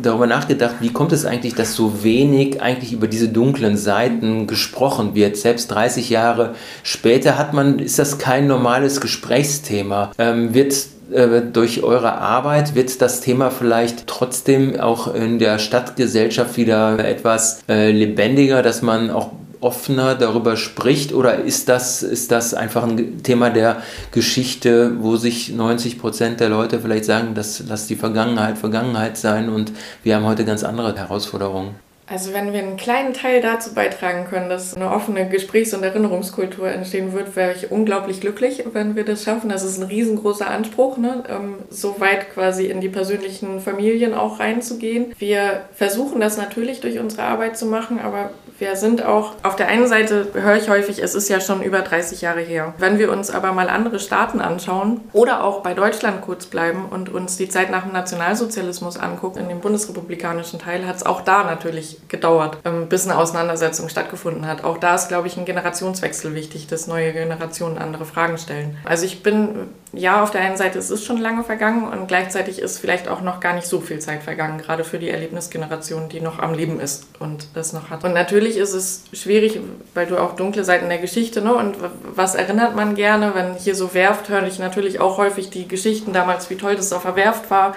Speaker 3: darüber nachgedacht, wie kommt es eigentlich, dass so wenig eigentlich über diese dunklen Seiten gesprochen wird. Selbst 30 Jahre später hat man, ist das kein normales Gesprächsthema. Ähm, wird äh, durch eure Arbeit wird das Thema vielleicht trotzdem auch in der Stadtgesellschaft wieder etwas äh, lebendiger, dass man auch offener darüber spricht oder ist das, ist das einfach ein Thema der Geschichte, wo sich 90 Prozent der Leute vielleicht sagen, dass lass die Vergangenheit Vergangenheit sein und wir haben heute ganz andere Herausforderungen?
Speaker 2: Also wenn wir einen kleinen Teil dazu beitragen können, dass eine offene Gesprächs- und Erinnerungskultur entstehen wird, wäre ich unglaublich glücklich, wenn wir das schaffen. Das ist ein riesengroßer Anspruch, ne? Ähm, so weit quasi in die persönlichen Familien auch reinzugehen. Wir versuchen das natürlich durch unsere Arbeit zu machen, aber wir sind auch, auf der einen Seite höre ich häufig, es ist ja schon über 30 Jahre her. Wenn wir uns aber mal andere Staaten anschauen oder auch bei Deutschland kurz bleiben und uns die Zeit nach dem Nationalsozialismus angucken, in dem bundesrepublikanischen Teil, hat es auch da natürlich gedauert, ähm, bis eine Auseinandersetzung stattgefunden hat. Auch da ist, glaube ich, ein Generationswechsel wichtig, dass neue Generationen andere Fragen stellen. Also ich bin, ja, auf der einen Seite es ist schon lange vergangen und gleichzeitig ist vielleicht auch noch gar nicht so viel Zeit vergangen, gerade für die Erlebnisgeneration, die noch am Leben ist und das noch hat. Und natürlich ist es schwierig, weil du auch dunkle Seiten der Geschichte, ne? Und was erinnert man gerne, wenn hier so werft, höre ich natürlich auch häufig die Geschichten damals, wie toll das auf der Werft war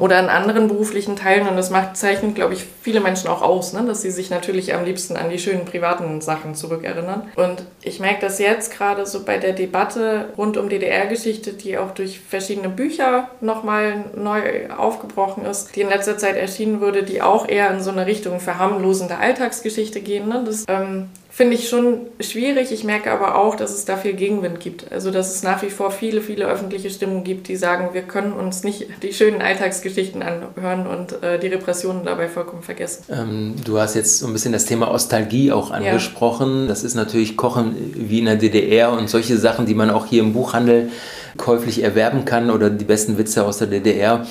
Speaker 2: oder in anderen beruflichen Teilen. Und das macht, zeichnet, glaube ich, viele Menschen auch aus, ne? dass sie sich natürlich am liebsten an die schönen privaten Sachen zurückerinnern. Und ich merke das jetzt gerade so bei der Debatte rund um DDR-Geschichte, die auch durch verschiedene Bücher nochmal neu aufgebrochen ist, die in letzter Zeit erschienen wurde, die auch eher in so eine Richtung verharmlosende Alltagsgeschichte gehen. Ne? Das ähm, finde ich schon schwierig. Ich merke aber auch, dass es da viel Gegenwind gibt. Also, dass es nach wie vor viele, viele öffentliche Stimmen gibt, die sagen, wir können uns nicht die schönen Alltagsgeschichten anhören und äh, die Repressionen dabei vollkommen vergessen.
Speaker 3: Ähm, du hast jetzt so ein bisschen das Thema Ostalgie auch angesprochen. Ja. Das ist natürlich Kochen wie in der DDR und solche Sachen, die man auch hier im Buchhandel käuflich erwerben kann oder die besten Witze aus der DDR.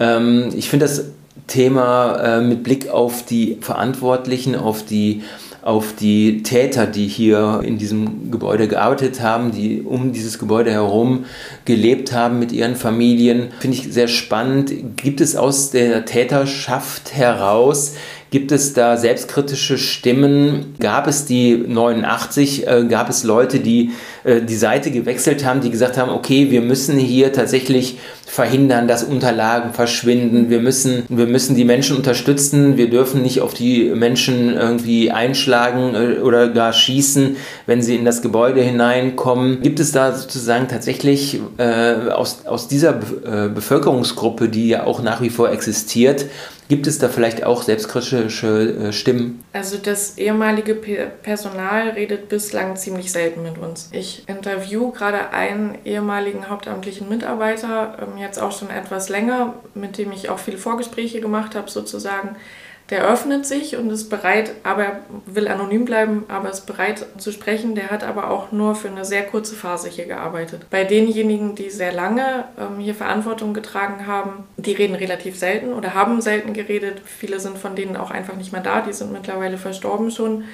Speaker 3: Ähm, ich finde das Thema äh, mit Blick auf die Verantwortlichen, auf die auf die Täter, die hier in diesem Gebäude gearbeitet haben, die um dieses Gebäude herum gelebt haben mit ihren Familien. Finde ich sehr spannend. Gibt es aus der Täterschaft heraus Gibt es da selbstkritische Stimmen? Gab es die 89? Äh, gab es Leute, die äh, die Seite gewechselt haben, die gesagt haben, okay, wir müssen hier tatsächlich verhindern, dass Unterlagen verschwinden. Wir müssen, wir müssen die Menschen unterstützen. Wir dürfen nicht auf die Menschen irgendwie einschlagen äh, oder gar schießen, wenn sie in das Gebäude hineinkommen. Gibt es da sozusagen tatsächlich äh, aus, aus dieser äh, Bevölkerungsgruppe, die ja auch nach wie vor existiert, Gibt es da vielleicht auch selbstkritische äh, Stimmen?
Speaker 2: Also das ehemalige Personal redet bislang ziemlich selten mit uns. Ich interview gerade einen ehemaligen hauptamtlichen Mitarbeiter, ähm, jetzt auch schon etwas länger, mit dem ich auch viele Vorgespräche gemacht habe sozusagen der öffnet sich und ist bereit, aber er will anonym bleiben, aber ist bereit zu sprechen. Der hat aber auch nur für eine sehr kurze Phase hier gearbeitet. Bei denjenigen, die sehr lange ähm, hier Verantwortung getragen haben, die reden relativ selten oder haben selten geredet. Viele sind von denen auch einfach nicht mehr da, die sind mittlerweile verstorben schon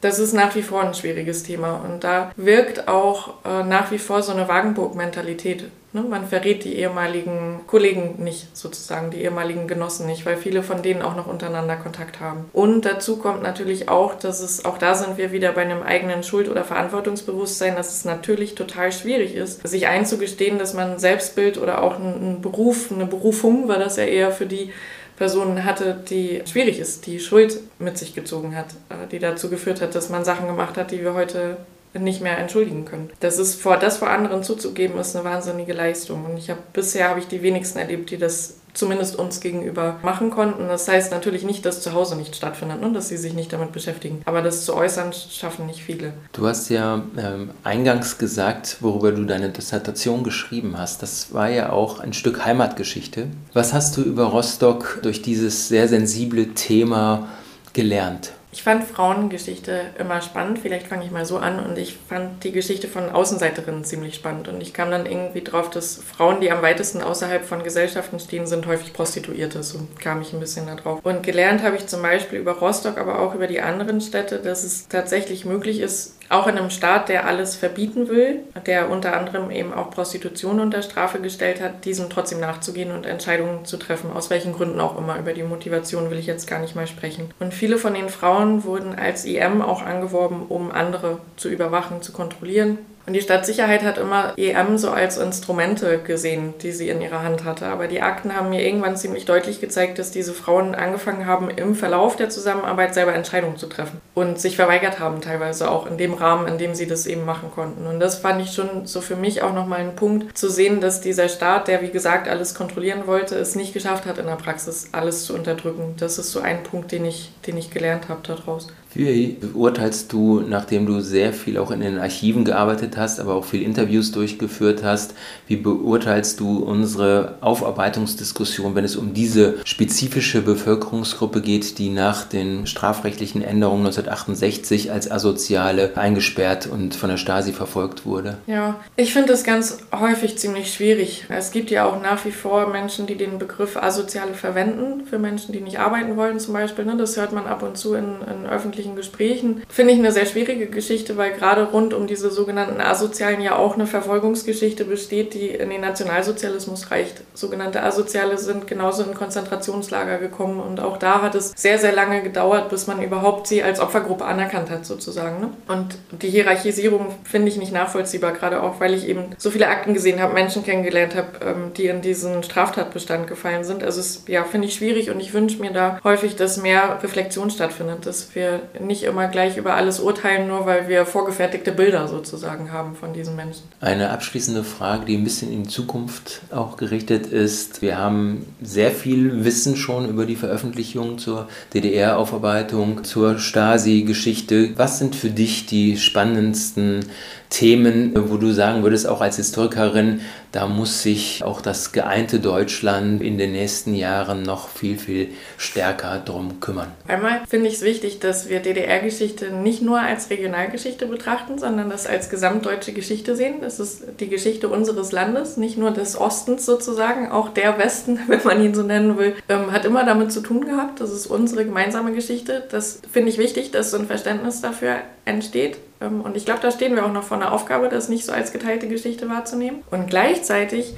Speaker 2: das ist nach wie vor ein schwieriges Thema. Und da wirkt auch äh, nach wie vor so eine Wagenburg-Mentalität. Ne? Man verrät die ehemaligen Kollegen nicht, sozusagen, die ehemaligen Genossen nicht, weil viele von denen auch noch untereinander Kontakt haben. Und dazu kommt natürlich auch, dass es, auch da sind wir wieder bei einem eigenen Schuld- oder Verantwortungsbewusstsein, dass es natürlich total schwierig ist, sich einzugestehen, dass man ein Selbstbild oder auch einen Beruf, eine Berufung, weil das ja eher für die Personen hatte, die schwierig ist, die Schuld mit sich gezogen hat, äh, die dazu geführt hat, dass man Sachen gemacht hat, die wir heute nicht mehr entschuldigen können. Das ist vor das vor anderen zuzugeben, ist eine wahnsinnige Leistung. Und ich habe bisher habe ich die wenigsten erlebt, die das zumindest uns gegenüber machen konnten. Das heißt natürlich nicht, dass zu Hause nicht stattfindet und ne? dass sie sich nicht damit beschäftigen. Aber das zu äußern schaffen nicht viele.
Speaker 3: Du hast ja ähm, eingangs gesagt, worüber du deine Dissertation geschrieben hast. Das war ja auch ein Stück Heimatgeschichte. Was hast du über Rostock durch dieses sehr sensible Thema gelernt?
Speaker 2: Ich fand Frauengeschichte immer spannend. Vielleicht fange ich mal so an. Und ich fand die Geschichte von Außenseiterinnen ziemlich spannend. Und ich kam dann irgendwie drauf, dass Frauen, die am weitesten außerhalb von Gesellschaften stehen, sind häufig Prostituierte. So kam ich ein bisschen da drauf. Und gelernt habe ich zum Beispiel über Rostock, aber auch über die anderen Städte, dass es tatsächlich möglich ist, auch in einem Staat, der alles verbieten will, der unter anderem eben auch Prostitution unter Strafe gestellt hat, diesem trotzdem nachzugehen und Entscheidungen zu treffen, aus welchen Gründen auch immer. Über die Motivation will ich jetzt gar nicht mal sprechen. Und viele von den Frauen wurden als IM auch angeworben, um andere zu überwachen, zu kontrollieren Und die Stadtsicherheit hat immer EM so als Instrumente gesehen, die sie in ihrer Hand hatte. Aber die Akten haben mir irgendwann ziemlich deutlich gezeigt, dass diese Frauen angefangen haben, im Verlauf der Zusammenarbeit selber Entscheidungen zu treffen und sich verweigert haben, teilweise auch in dem Rahmen, in dem sie das eben machen konnten. Und das fand ich schon so für mich auch nochmal ein Punkt zu sehen, dass dieser Staat, der wie gesagt alles kontrollieren wollte, es nicht geschafft hat in der Praxis, alles zu unterdrücken. Das ist so ein Punkt, den ich, den ich gelernt habe daraus.
Speaker 3: Wie beurteilst du, nachdem du sehr viel auch in den Archiven gearbeitet hast, aber auch viel Interviews durchgeführt hast, wie beurteilst du unsere Aufarbeitungsdiskussion, wenn es um diese spezifische Bevölkerungsgruppe geht, die nach den strafrechtlichen Änderungen 1968 als Asoziale eingesperrt und von der Stasi verfolgt wurde?
Speaker 2: Ja, ich finde das ganz häufig ziemlich schwierig. Es gibt ja auch nach wie vor Menschen, die den Begriff Asoziale verwenden, für Menschen, die nicht arbeiten wollen zum Beispiel. Ne? Das hört man ab und zu in, in öffentlichen öffentlichen Gesprächen. Finde ich eine sehr schwierige Geschichte, weil gerade rund um diese sogenannten Asozialen ja auch eine Verfolgungsgeschichte besteht, die in den Nationalsozialismus reicht. Sogenannte Asoziale sind genauso in Konzentrationslager gekommen und auch da hat es sehr, sehr lange gedauert, bis man überhaupt sie als Opfergruppe anerkannt hat sozusagen. Ne? Und die Hierarchisierung finde ich nicht nachvollziehbar, gerade auch, weil ich eben so viele Akten gesehen habe, Menschen kennengelernt habe, ähm, die in diesen Straftatbestand gefallen sind. Also es ja, finde ich schwierig und ich wünsche mir da häufig, dass mehr Reflexion stattfindet, dass wir nicht immer gleich über alles urteilen, nur weil wir vorgefertigte Bilder sozusagen haben von diesen Menschen.
Speaker 3: Eine abschließende Frage, die ein bisschen in Zukunft auch gerichtet ist. Wir haben sehr viel Wissen schon über die Veröffentlichung zur DDR-Aufarbeitung, zur Stasi-Geschichte. Was sind für dich die spannendsten Themen, wo du sagen würdest, auch als Historikerin, da muss sich auch das geeinte Deutschland in den nächsten Jahren noch viel, viel stärker drum kümmern?
Speaker 2: Einmal finde ich es wichtig, dass wir DDR-Geschichte nicht nur als Regionalgeschichte betrachten, sondern das als gesamtdeutsche Geschichte sehen. Das ist die Geschichte unseres Landes, nicht nur des Ostens sozusagen, auch der Westen, wenn man ihn so nennen will, ähm, hat immer damit zu tun gehabt. Das ist unsere gemeinsame Geschichte. Das finde ich wichtig, dass so ein Verständnis dafür entsteht. Ähm, und ich glaube, da stehen wir auch noch vor einer Aufgabe, das nicht so als geteilte Geschichte wahrzunehmen. Und gleichzeitig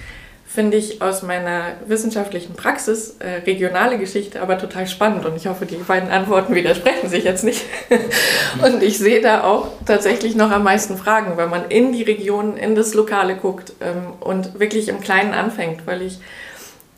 Speaker 2: finde ich aus meiner wissenschaftlichen Praxis äh, regionale Geschichte aber total spannend und ich hoffe, die beiden Antworten widersprechen sich jetzt nicht. und ich sehe da auch tatsächlich noch am meisten Fragen, weil man in die Regionen, in das Lokale guckt ähm, und wirklich im Kleinen anfängt, weil ich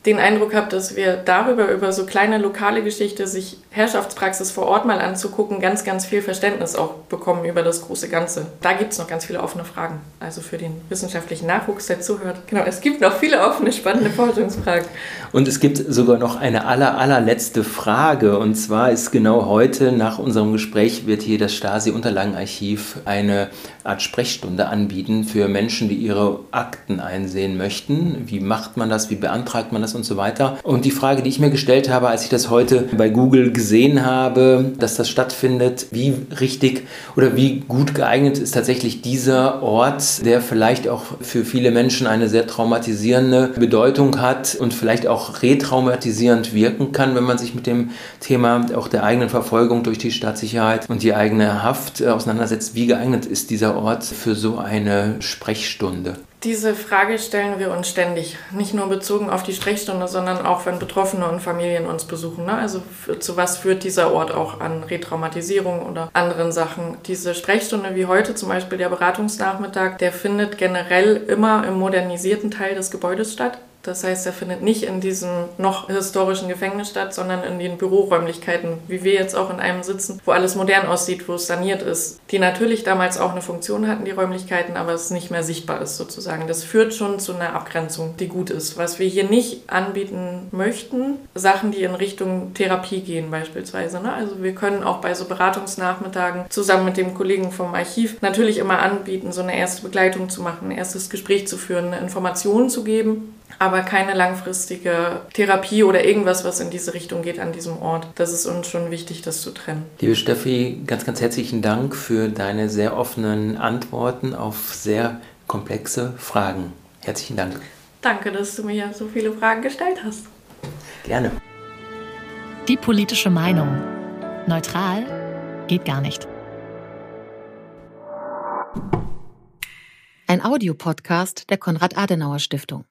Speaker 2: den Eindruck habe, dass wir darüber, über so kleine lokale Geschichte, sich Herrschaftspraxis vor Ort mal anzugucken, ganz, ganz viel Verständnis auch bekommen über das große Ganze. Da gibt es noch ganz viele offene Fragen. Also für den wissenschaftlichen Nachwuchs, der zuhört. Genau, es gibt noch viele offene, spannende Forschungsfragen.
Speaker 3: Und es gibt sogar noch eine aller, allerletzte Frage. Und zwar ist genau heute nach unserem Gespräch wird hier das Stasi-Unterlagenarchiv eine Art Sprechstunde anbieten für Menschen, die ihre Akten einsehen möchten. Wie macht man das? Wie beantragt man das? und so weiter. Und die Frage, die ich mir gestellt habe, als ich das heute bei Google gesehen habe, dass das stattfindet, wie richtig oder wie gut geeignet ist tatsächlich dieser Ort, der vielleicht auch für viele Menschen eine sehr traumatisierende Bedeutung hat und vielleicht auch retraumatisierend wirken kann, wenn man sich mit dem Thema auch der eigenen Verfolgung durch die Staatssicherheit und die eigene Haft auseinandersetzt. Wie geeignet ist dieser Ort für so eine Sprechstunde?
Speaker 2: Diese Frage stellen wir uns ständig, nicht nur bezogen auf die Sprechstunde, sondern auch wenn Betroffene und Familien uns besuchen. Ne? Also zu was führt dieser Ort auch an Retraumatisierung oder anderen Sachen? Diese Sprechstunde wie heute zum Beispiel der Beratungsnachmittag, der findet generell immer im modernisierten Teil des Gebäudes statt. Das heißt, er findet nicht in diesem noch historischen Gefängnis statt, sondern in den Büroräumlichkeiten, wie wir jetzt auch in einem sitzen, wo alles modern aussieht, wo es saniert ist, die natürlich damals auch eine Funktion hatten, die Räumlichkeiten, aber es nicht mehr sichtbar ist sozusagen. Das führt schon zu einer Abgrenzung, die gut ist. Was wir hier nicht anbieten möchten, Sachen, die in Richtung Therapie gehen beispielsweise. Ne? Also wir können auch bei so Beratungsnachmittagen zusammen mit dem Kollegen vom Archiv natürlich immer anbieten, so eine erste Begleitung zu machen, ein erstes Gespräch zu führen, eine Information zu geben aber keine langfristige Therapie oder irgendwas, was in diese Richtung geht an diesem Ort. Das ist uns schon wichtig, das zu trennen.
Speaker 3: Liebe Steffi, ganz, ganz herzlichen Dank für deine sehr offenen Antworten auf sehr komplexe Fragen. Herzlichen Dank.
Speaker 2: Danke, dass du mir so viele Fragen gestellt hast.
Speaker 3: Gerne.
Speaker 1: Die politische Meinung. Neutral geht gar nicht.
Speaker 4: Ein Audiopodcast der Konrad-Adenauer-Stiftung.